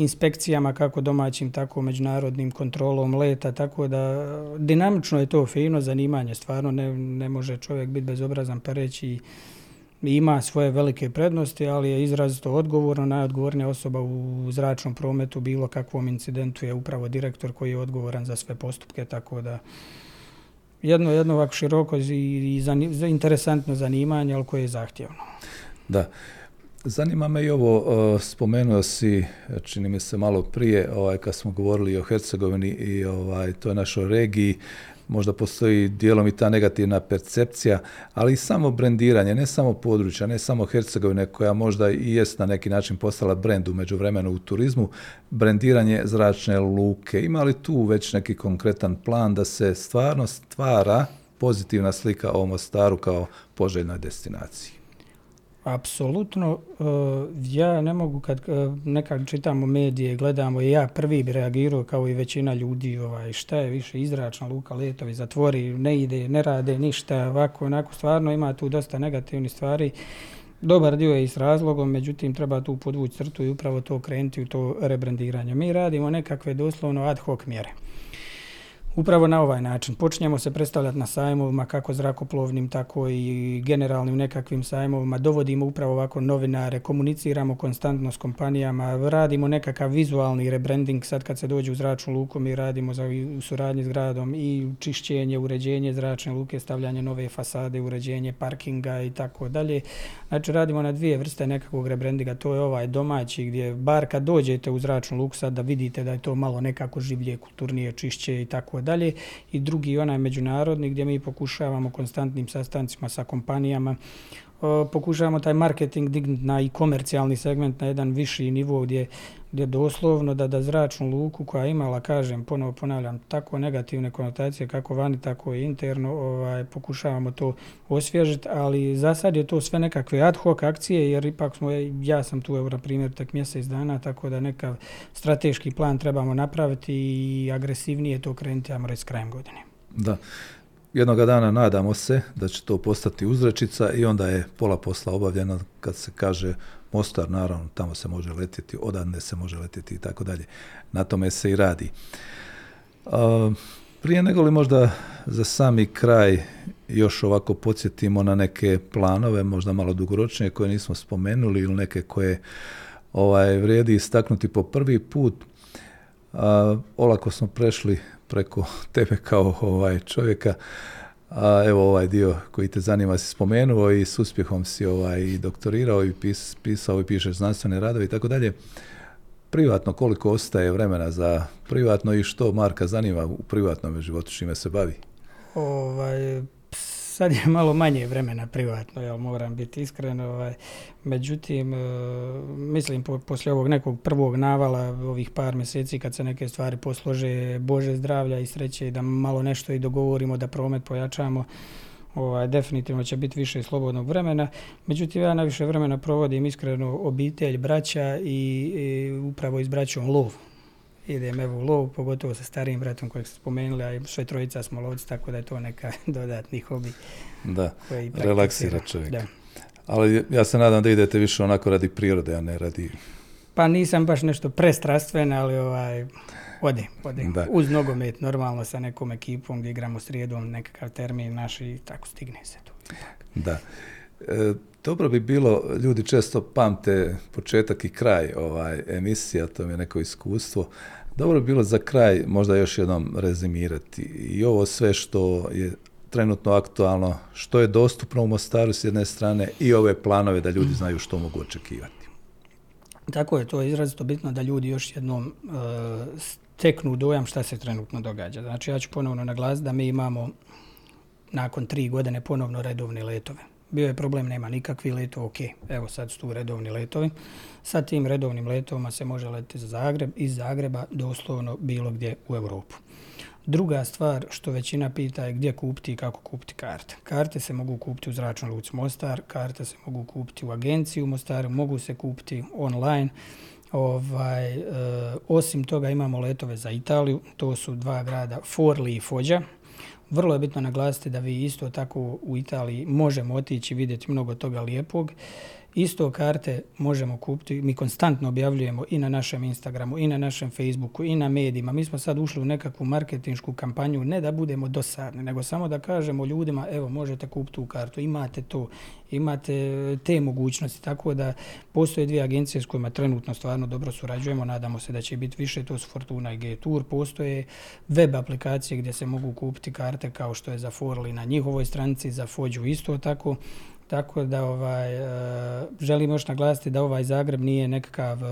Speaker 2: inspekcijama kako domaćim, tako međunarodnim kontrolom leta, tako da dinamično je to fino zanimanje, stvarno ne, ne može čovjek biti bezobrazan pa reći ima svoje velike prednosti, ali je izrazito odgovorno, najodgovornija osoba u zračnom prometu bilo kakvom incidentu je upravo direktor koji je odgovoran za sve postupke, tako da jedno jedno ovako široko i, i zani, interesantno zanimanje, ali koje je zahtjevno.
Speaker 1: Da. Zanima me i ovo, e, spomenuo si, čini mi se malo prije, ovaj, kad smo govorili o Hercegovini i ovaj, to je našoj regiji, možda postoji dijelom i ta negativna percepcija, ali i samo brendiranje, ne samo područja, ne samo Hercegovine, koja možda i jest na neki način postala brend umeđu vremenu u turizmu, brendiranje zračne luke. Ima li tu već neki konkretan plan da se stvarno stvara pozitivna slika o Mostaru kao poželjnoj destinaciji?
Speaker 2: Apsolutno, uh, ja ne mogu kad uh, nekad čitamo medije, gledamo i ja prvi bi reagirao kao i većina ljudi, ovaj, šta je više izračna luka, letovi zatvori, ne ide, ne rade ništa, ovako, onako, stvarno ima tu dosta negativni stvari. Dobar dio je i s razlogom, međutim treba tu podvući crtu i upravo to krenuti u to rebrandiranje. Mi radimo nekakve doslovno ad hoc mjere. Upravo na ovaj način. Počinjemo se predstavljati na sajmovima, kako zrakoplovnim, tako i generalnim nekakvim sajmovima. Dovodimo upravo ovako novinare, komuniciramo konstantno s kompanijama, radimo nekakav vizualni rebranding. Sad kad se dođe u zračnu luku, mi radimo za, u suradnji s gradom i čišćenje, uređenje zračne luke, stavljanje nove fasade, uređenje parkinga i tako dalje. Znači radimo na dvije vrste nekakvog rebrandinga. To je ovaj domaći gdje bar kad dođete u zračnu luku sad da vidite da je to malo nekako življe, kulturnije, čišće i tako dalje. I drugi onaj međunarodni gdje mi pokušavamo konstantnim sastancima sa kompanijama E, pokušavamo taj marketing dignuti na i komercijalni segment na jedan viši nivo gdje, gdje doslovno da da zračnu luku koja imala, kažem, ponovo ponavljam, tako negativne konotacije kako vani, tako i interno, ovaj, pokušavamo to osvježiti, ali za sad je to sve nekakve ad hoc akcije, jer ipak smo, ja sam tu, evo, na primjer, tak mjesec dana, tako da nekav strateški plan trebamo napraviti i agresivnije to krenuti, ajmo reći, s krajem godine.
Speaker 1: Da jednoga dana nadamo se da će to postati uzrečica i onda je pola posla obavljena kad se kaže Mostar, naravno, tamo se može letjeti, odadne se može letjeti i tako dalje. Na tome se i radi. A, prije nego li možda za sami kraj još ovako podsjetimo na neke planove, možda malo dugoročnije koje nismo spomenuli ili neke koje ovaj vrijedi istaknuti po prvi put. Uh, olako smo prešli preko tebe kao ovaj čovjeka. A evo ovaj dio koji te zanima si spomenuo i s uspjehom si ovaj i doktorirao i pis, pisao i pišeš znanstvene radove i tako dalje. Privatno koliko ostaje vremena za privatno i što Marka zanima u privatnom životu čime se bavi?
Speaker 2: Ovaj sad je malo manje vremena privatno, ja moram biti iskren. Ovaj. Međutim, e, mislim, po, poslije ovog nekog prvog navala, ovih par mjeseci, kad se neke stvari poslože, Bože zdravlja i sreće, da malo nešto i dogovorimo, da promet pojačamo, ovaj, definitivno će biti više slobodnog vremena. Međutim, ja najviše vremena provodim iskreno obitelj, braća i, i upravo izbraćom lov. Idem evo u lov, pogotovo sa starijim bratom kojeg ste spomenuli, a sve trojica smo lovci, tako da je to neka dodatni hobi.
Speaker 1: Da, relaksira čovjek. Da. Ali ja se nadam da idete više onako radi prirode, a ne radi...
Speaker 2: Pa nisam baš nešto prestrastven, ali ovaj, ode, ode. Da. Uz nogomet, normalno sa nekom ekipom gdje igramo srijedom, nekakav termin naš i tako stigne se to.
Speaker 1: Da. E, dobro bi bilo, ljudi često pamte početak i kraj ovaj emisija, to mi je neko iskustvo. Dobro bi bilo za kraj možda još jednom rezimirati i ovo sve što je trenutno aktualno, što je dostupno u Mostaru s jedne strane i ove planove da ljudi znaju što mogu očekivati.
Speaker 2: Tako je, to je izrazito bitno da ljudi još jednom uh, steknu dojam šta se trenutno događa. Znači ja ću ponovno naglasiti da mi imamo nakon tri godine ponovno redovne letove. Bio je problem, nema nikakvi letova, ok, evo sad su tu redovni letovi. Sa tim redovnim letovima se može letiti za Zagreb, iz Zagreba doslovno bilo gdje u Europu. Druga stvar što većina pita je gdje kupiti i kako kupiti karte. Karte se mogu kupiti u zračnoj luci Mostar, karte se mogu kupiti u agenciji u Mostaru, mogu se kupiti online. Ovaj, e, osim toga imamo letove za Italiju, to su dva grada Forli i Fođa. Vrlo je bitno naglasiti da vi isto tako u Italiji možemo otići i vidjeti mnogo toga lijepog. Isto karte možemo kupiti, mi konstantno objavljujemo i na našem Instagramu, i na našem Facebooku, i na medijima. Mi smo sad ušli u nekakvu marketinšku kampanju, ne da budemo dosadni, nego samo da kažemo ljudima, evo, možete kupiti tu kartu, imate to, imate eh, te mogućnosti. Tako da postoje dvije agencije s kojima trenutno stvarno dobro surađujemo, nadamo se da će biti više, to su Fortuna i G-Tour. Postoje web aplikacije gdje se mogu kupiti karte kao što je za Forli na njihovoj stranici, za Fođu isto tako. Tako da ovaj, želimo želim još naglasiti da ovaj Zagreb nije nekakav e,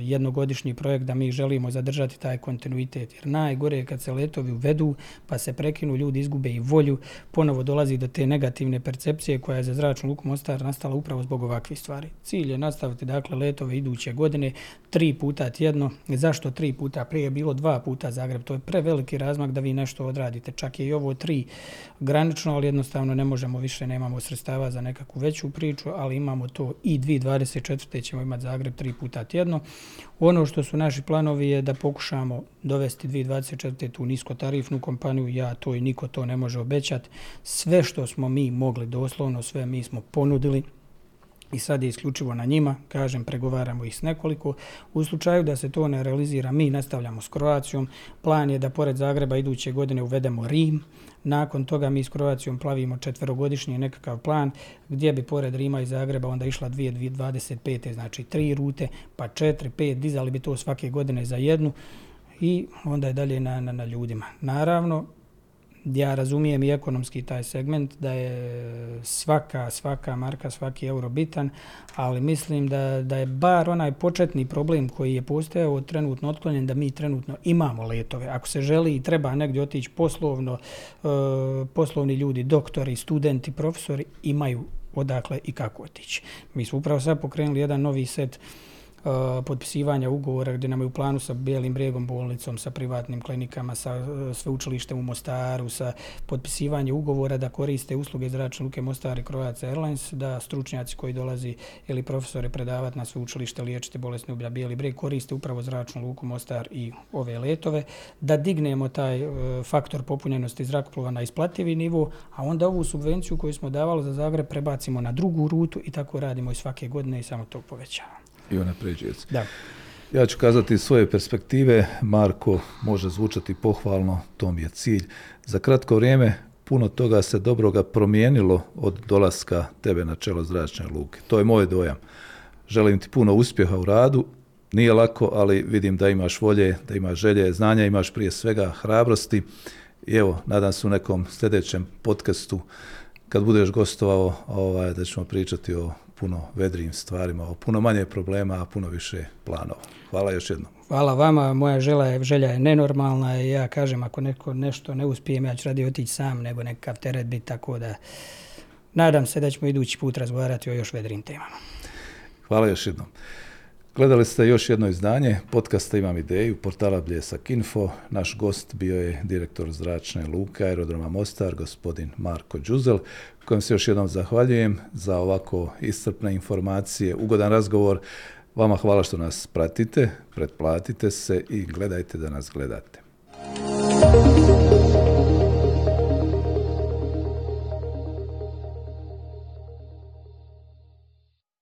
Speaker 2: jednogodišnji projekt da mi želimo zadržati taj kontinuitet. Jer najgore je kad se letovi uvedu pa se prekinu, ljudi izgube i volju, ponovo dolazi do te negativne percepcije koja je za zračnu luku Mostar nastala upravo zbog ovakvih stvari. Cilj je nastaviti dakle letove iduće godine tri puta tjedno. Zašto tri puta? Prije je bilo dva puta Zagreb. To je preveliki razmak da vi nešto odradite. Čak je i ovo tri granično, ali jednostavno ne možemo više, nemamo sredstava za nekakvu veću priču, ali imamo to i 2024. ćemo imati Zagreb tri puta tjedno. Ono što su naši planovi je da pokušamo dovesti 2024. tu niskotarifnu kompaniju, ja to i niko to ne može obećati. Sve što smo mi mogli doslovno, sve mi smo ponudili, i sad je isključivo na njima, kažem, pregovaramo ih s nekoliko. U slučaju da se to ne realizira, mi nastavljamo s Kroacijom. Plan je da pored Zagreba iduće godine uvedemo Rim. Nakon toga mi s Kroacijom plavimo četverogodišnji nekakav plan gdje bi pored Rima i Zagreba onda išla 2025. znači tri rute, pa četiri, pet, dizali bi to svake godine za jednu i onda je dalje na, na, na ljudima. Naravno, ja razumijem i ekonomski taj segment da je svaka svaka marka svaki euro bitan ali mislim da da je bar onaj početni problem koji je postojao trenutno otklonjen da mi trenutno imamo letove. Ako se želi i treba negdje otići poslovno e, poslovni ljudi doktori studenti profesori imaju odakle i kako otići. Mi smo upravo sad pokrenuli jedan novi set Uh, potpisivanja ugovora gdje nam je u planu sa Bijelim bregom bolnicom, sa privatnim klinikama, sa e, sveučilištem u Mostaru, sa potpisivanje ugovora da koriste usluge zračne luke Mostar i Croatia Airlines, da stručnjaci koji dolazi ili profesore predavati na sveučilište liječiti bolesne ublja Bijeli breg, koriste upravo zračnu luku Mostar i ove letove, da dignemo taj e, faktor popunjenosti zrakoplova na isplativi nivo, a onda ovu subvenciju koju smo davali za Zagreb prebacimo na drugu rutu i tako radimo i svake godine i samo to povećavamo
Speaker 1: i unapređuje se. Da. Ja ću kazati svoje perspektive, Marko može zvučati pohvalno, to mi je cilj. Za kratko vrijeme puno toga se dobroga promijenilo od dolaska tebe na čelo zračne luke. To je moj dojam. Želim ti puno uspjeha u radu. Nije lako, ali vidim da imaš volje, da imaš želje, znanja, imaš prije svega hrabrosti. I evo, nadam se u nekom sljedećem podcastu kad budeš gostovao, ovaj, da ćemo pričati o puno vedrijim stvarima, o puno manje problema, a puno više planova. Hvala još jednom.
Speaker 2: Hvala vama, moja žela je, želja je nenormalna i ja kažem ako neko nešto ne uspijem, ja ću radi otići sam, nego nekakav teret biti tako da nadam se da ćemo idući put razgovarati o još vedrim temama.
Speaker 1: Hvala još jednom. Gledali ste još jedno izdanje podcasta Imam ideju, portala Bljesak Info. Naš gost bio je direktor zračne luke aerodroma Mostar, gospodin Marko Đuzel, kojem se još jednom zahvaljujem za ovako iscrpne informacije, ugodan razgovor. Vama hvala što nas pratite, pretplatite se i gledajte da nas gledate.